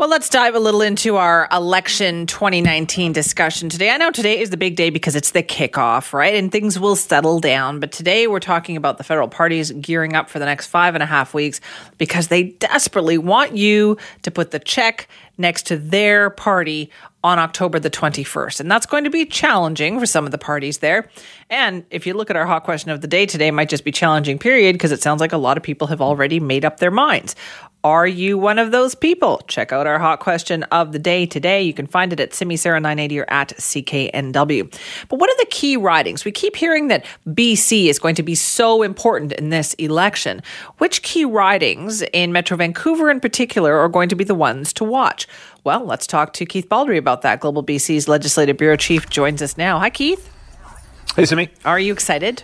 Well, let's dive a little into our election 2019 discussion today. I know today is the big day because it's the kickoff, right? And things will settle down. But today we're talking about the federal parties gearing up for the next five and a half weeks because they desperately want you to put the check next to their party on October the 21st. And that's going to be challenging for some of the parties there. And if you look at our hot question of the day today, might just be challenging, period, because it sounds like a lot of people have already made up their minds. Are you one of those people? Check out our hot question of the day today. You can find it at simisara980 or at CKNW. But what are the key ridings? We keep hearing that BC is going to be so important in this election. Which key ridings in Metro Vancouver in particular are going to be the ones to watch? Well, let's talk to Keith Baldry about that. Global BC's Legislative Bureau Chief joins us now. Hi, Keith. Hey, Simi. Are you excited?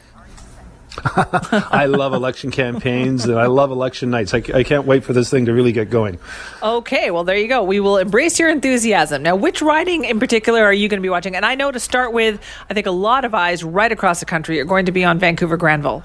I love election campaigns and I love election nights. I, I, can't wait for this thing to really get going. Okay, well, there you go. We will embrace your enthusiasm. Now, which riding in particular are you going to be watching? And I know to start with, I think a lot of eyes right across the country are going to be on Vancouver Granville.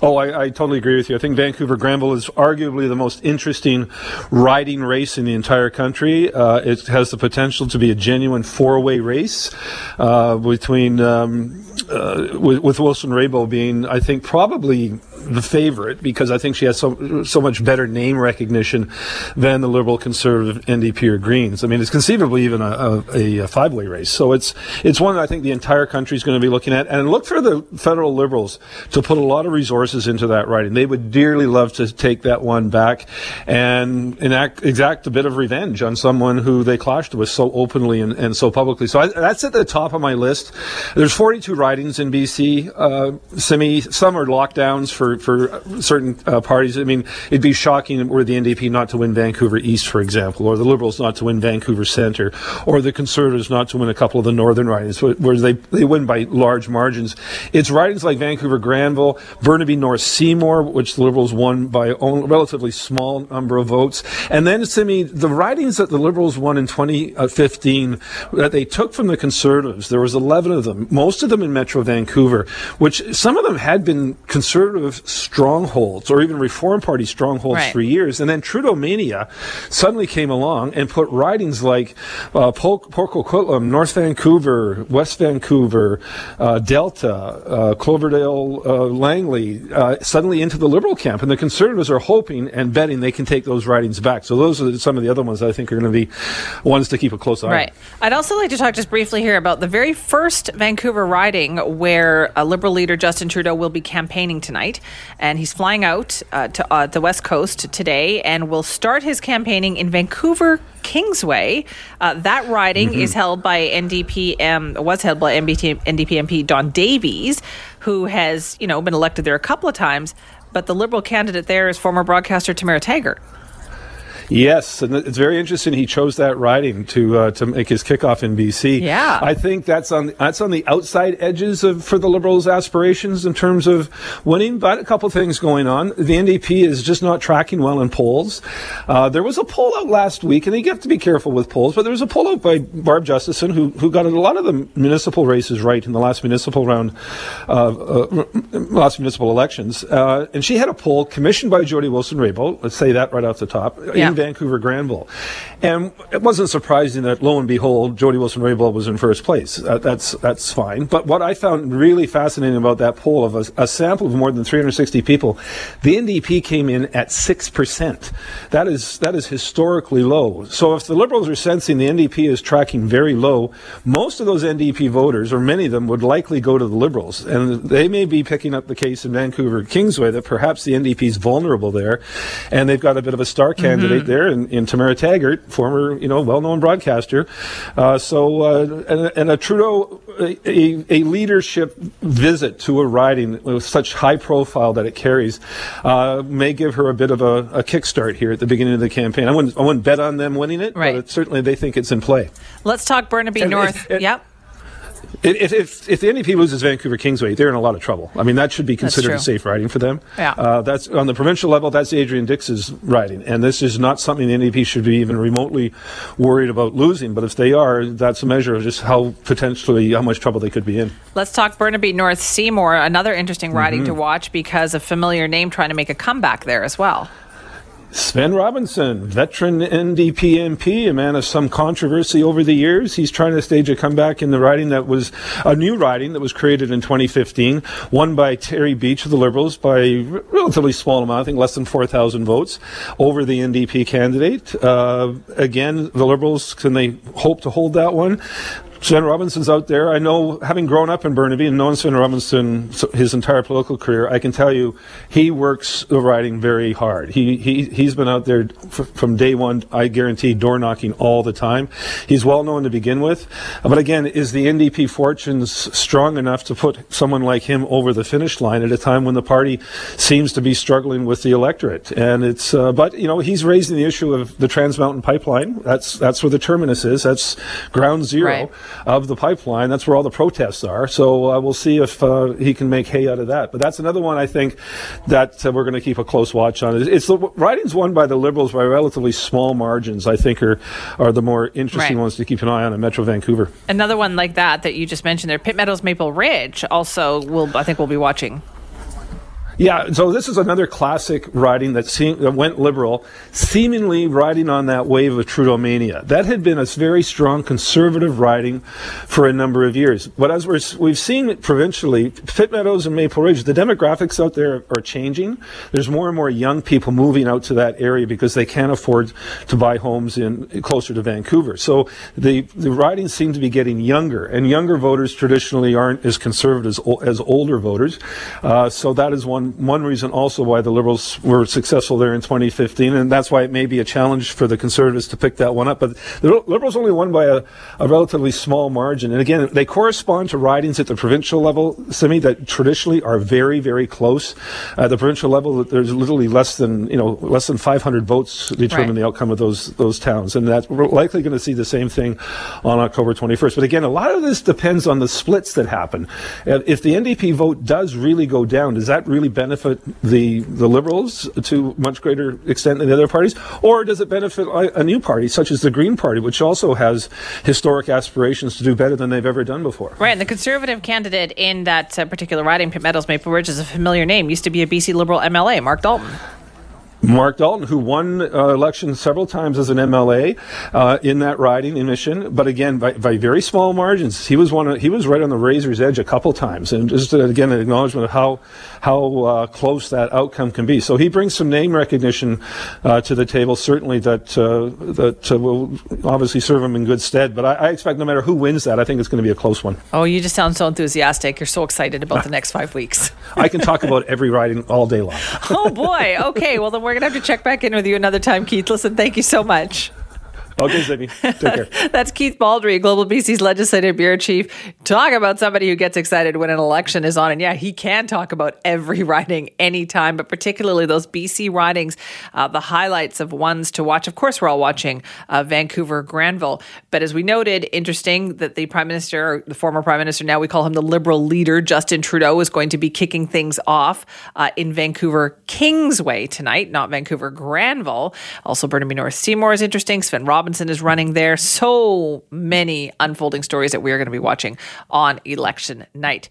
Oh, I, I, totally agree with you. I think Vancouver Granville is arguably the most interesting riding race in the entire country. Uh, it has the potential to be a genuine four-way race uh, between um, uh, with, with, Wilson Raybould being, I think, probably the favorite because I think she has so so much better name recognition than the Liberal, Conservative, NDP, or Greens. I mean, it's conceivably even a, a, a five way race. So it's it's one that I think the entire country is going to be looking at, and look for the federal Liberals to put a lot of resources into that riding. They would dearly love to take that one back and enact exact a bit of revenge on someone who they clashed with so openly and, and so publicly. So I, that's at the top of my list. There's 42 ridings in BC. Uh, Simi, some are lockdowns for for certain uh, parties. I mean, it'd be shocking were the NDP not to win Vancouver East, for example, or the Liberals not to win Vancouver Centre, or the Conservatives not to win a couple of the northern ridings, where they they win by large margins. It's ridings like Vancouver Granville, Burnaby North Seymour, which the Liberals won by a relatively small number of votes, and then Simi, the ridings that the Liberals won in 2015 that they took from the Conservatives. There was 11 of them, most of them in Metro Vancouver, which some of them had been conservative strongholds or even Reform Party strongholds right. for years. And then Trudeau mania suddenly came along and put ridings like uh, Port Coquitlam, North Vancouver, West Vancouver, uh, Delta, uh, Cloverdale, uh, Langley uh, suddenly into the Liberal camp. And the Conservatives are hoping and betting they can take those ridings back. So those are some of the other ones I think are going to be ones to keep a close eye right. on. Right. I'd also like to talk just briefly here about the very first Vancouver riding where a Liberal leader, Justin Trudeau, will be campaigning tonight and he's flying out uh, to uh, the West Coast today and will start his campaigning in Vancouver Kingsway. Uh, that riding mm-hmm. is held by NDP um, was held by NDP MP Don Davies, who has you know been elected there a couple of times. But the Liberal candidate there is former broadcaster Tamara Taggart. Yes, and it's very interesting. He chose that riding to uh, to make his kickoff in BC. Yeah, I think that's on that's on the outside edges of for the Liberals' aspirations in terms of winning. But a couple things going on. The NDP is just not tracking well in polls. Uh, there was a poll out last week, and you have to be careful with polls. But there was a poll out by Barb Justason, who who got a lot of the municipal races right in the last municipal round, uh, uh last municipal elections, uh, and she had a poll commissioned by Jody Wilson Raybould. Let's say that right off the top. Yeah. Vancouver Granville. And it wasn't surprising that lo and behold, Jody Wilson Raybould was in first place. Uh, that's that's fine. But what I found really fascinating about that poll of a, a, sample of more than 360 people, the NDP came in at six percent. That is that is historically low. So if the Liberals are sensing the NDP is tracking very low, most of those NDP voters, or many of them, would likely go to the Liberals, and they may be picking up the case in Vancouver Kingsway that perhaps the NDP is vulnerable there, and they've got a bit of a star candidate. Mm-hmm there in, in Tamara Taggart, former, you know, well-known broadcaster. Uh, so, uh, and, and, a Trudeau, a, a, leadership visit to a riding with such high profile that it carries, uh, may give her a bit of a, a kickstart here at the beginning of the campaign. I wouldn't, I wouldn't bet on them winning it, right. but it, certainly they think it's in play. Let's talk Burnaby and, North. And, yep. If, if, if, the NDP loses Vancouver Kingsway, they're in a lot of trouble. I mean, that should be considered a safe riding for them. Yeah. Uh, that's on the provincial level. That's Adrian Dix's riding, and this is not something the NDP should be even remotely worried about losing. But if they are, that's a measure of just how potentially how much trouble they could be in. Let's talk Burnaby North Seymour. Another interesting riding mm-hmm. to watch because a familiar name trying to make a comeback there as well. Svend Robinson, veteran NDP MP, a man of some controversy over the years. He's trying to stage a comeback in the riding that was a new riding that was created in 2015, won by Terry Beech of the Liberals by a relatively small amount, I think less than 4,000 votes over the NDP candidate. Uh, again, the Liberals, can they hope to hold that one? Svend Robinson's out there. I know, having grown up in Burnaby and known Sven Robinson his entire political career, I can tell you he works the riding very hard. He, he, he's been out there from day one, I guarantee, door knocking all the time. He's well known to begin with. But again, is the NDP fortunes strong enough to put someone like him over the finish line at a time when the party seems to be struggling with the electorate? And it's, uh, but, you know, he's raising the issue of the Trans Mountain Pipeline. That's, that's where the terminus is. That's ground zero. Right of the pipeline. That's where all the protests are. So uh, we'll see if uh, he can make hay out of that. But that's another one I think that uh, we're going to keep a close watch on. It's the ridings won by the Liberals by relatively small margins. I think are are the more interesting right. ones to keep an eye on in Metro Vancouver. Another one like that that you just mentioned there, Pitt Meadows Maple Ridge. Also, will I think we'll be watching. Yeah, so this is another classic riding that, seem, that went liberal, seemingly riding on that wave of Trudeau mania. That had been a very strong conservative riding for a number of years. But as we have seen provincially, Pitt Meadows and Maple Ridge, the demographics out there are changing. There's more and more young people moving out to that area because they can't afford to buy homes in closer to Vancouver. So the the ridings seem to be getting younger, and younger voters traditionally aren't as conservative as, as older voters. Uh, so that is one one reason also why the Liberals were successful there in 2015, and that's why it may be a challenge for the Conservatives to pick that one up. But the Liberals only won by a, a relatively small margin, and again, they correspond to ridings at the provincial level, Simi, that traditionally are very, very close. At the provincial level, there's literally less than you know less than 500 votes determine right. the outcome of those those towns, and that we're likely going to see the same thing on October 21st. But again, a lot of this depends on the splits that happen. If the NDP vote does really go down, does that really benefit the the Liberals to much greater extent than the other parties, or does it benefit a new party such as the Green Party, which also has historic aspirations to do better than they've ever done before? Right, and the Conservative candidate in that uh, particular riding, Pitt Meadows Maple Ridge, is a familiar name. Used to be a BC Liberal MLA, Marc Dalton. Marc Dalton, who won uh, elections several times as an MLA uh, in that riding in Mission, but again by, by very small margins. He was one. Of, he was right on the razor's edge a couple times, and just uh, again an acknowledgement of how how uh, close that outcome can be. So he brings some name recognition uh, to the table, certainly that uh, that will obviously serve him in good stead. But I, I, expect no matter who wins that, I think it's going to be a close one. Oh, you just sound so enthusiastic. You're so excited about the next five weeks. I can talk about every riding all day long. oh boy. Okay. Well, then we're we're going to have to check back in with you another time, Keith. Listen, thank you so much. Okay, Zibby. Take care. That's Keith Baldry, Global BC's Legislative Bureau Chief. Talk about somebody who gets excited when an election is on. And yeah, he can talk about every riding anytime, but particularly those BC ridings, uh, the highlights of ones to watch. Of course, we're all watching uh, Vancouver Granville. But as we noted, interesting that the Prime Minister, the former Prime Minister, now we call him the Liberal leader, Justin Trudeau, is going to be kicking things off uh, in Vancouver Kingsway tonight, not Vancouver Granville. Also, Burnaby North Seymour is interesting. Svend Robinson Robinson is running there. So many unfolding stories that we are going to be watching on election night.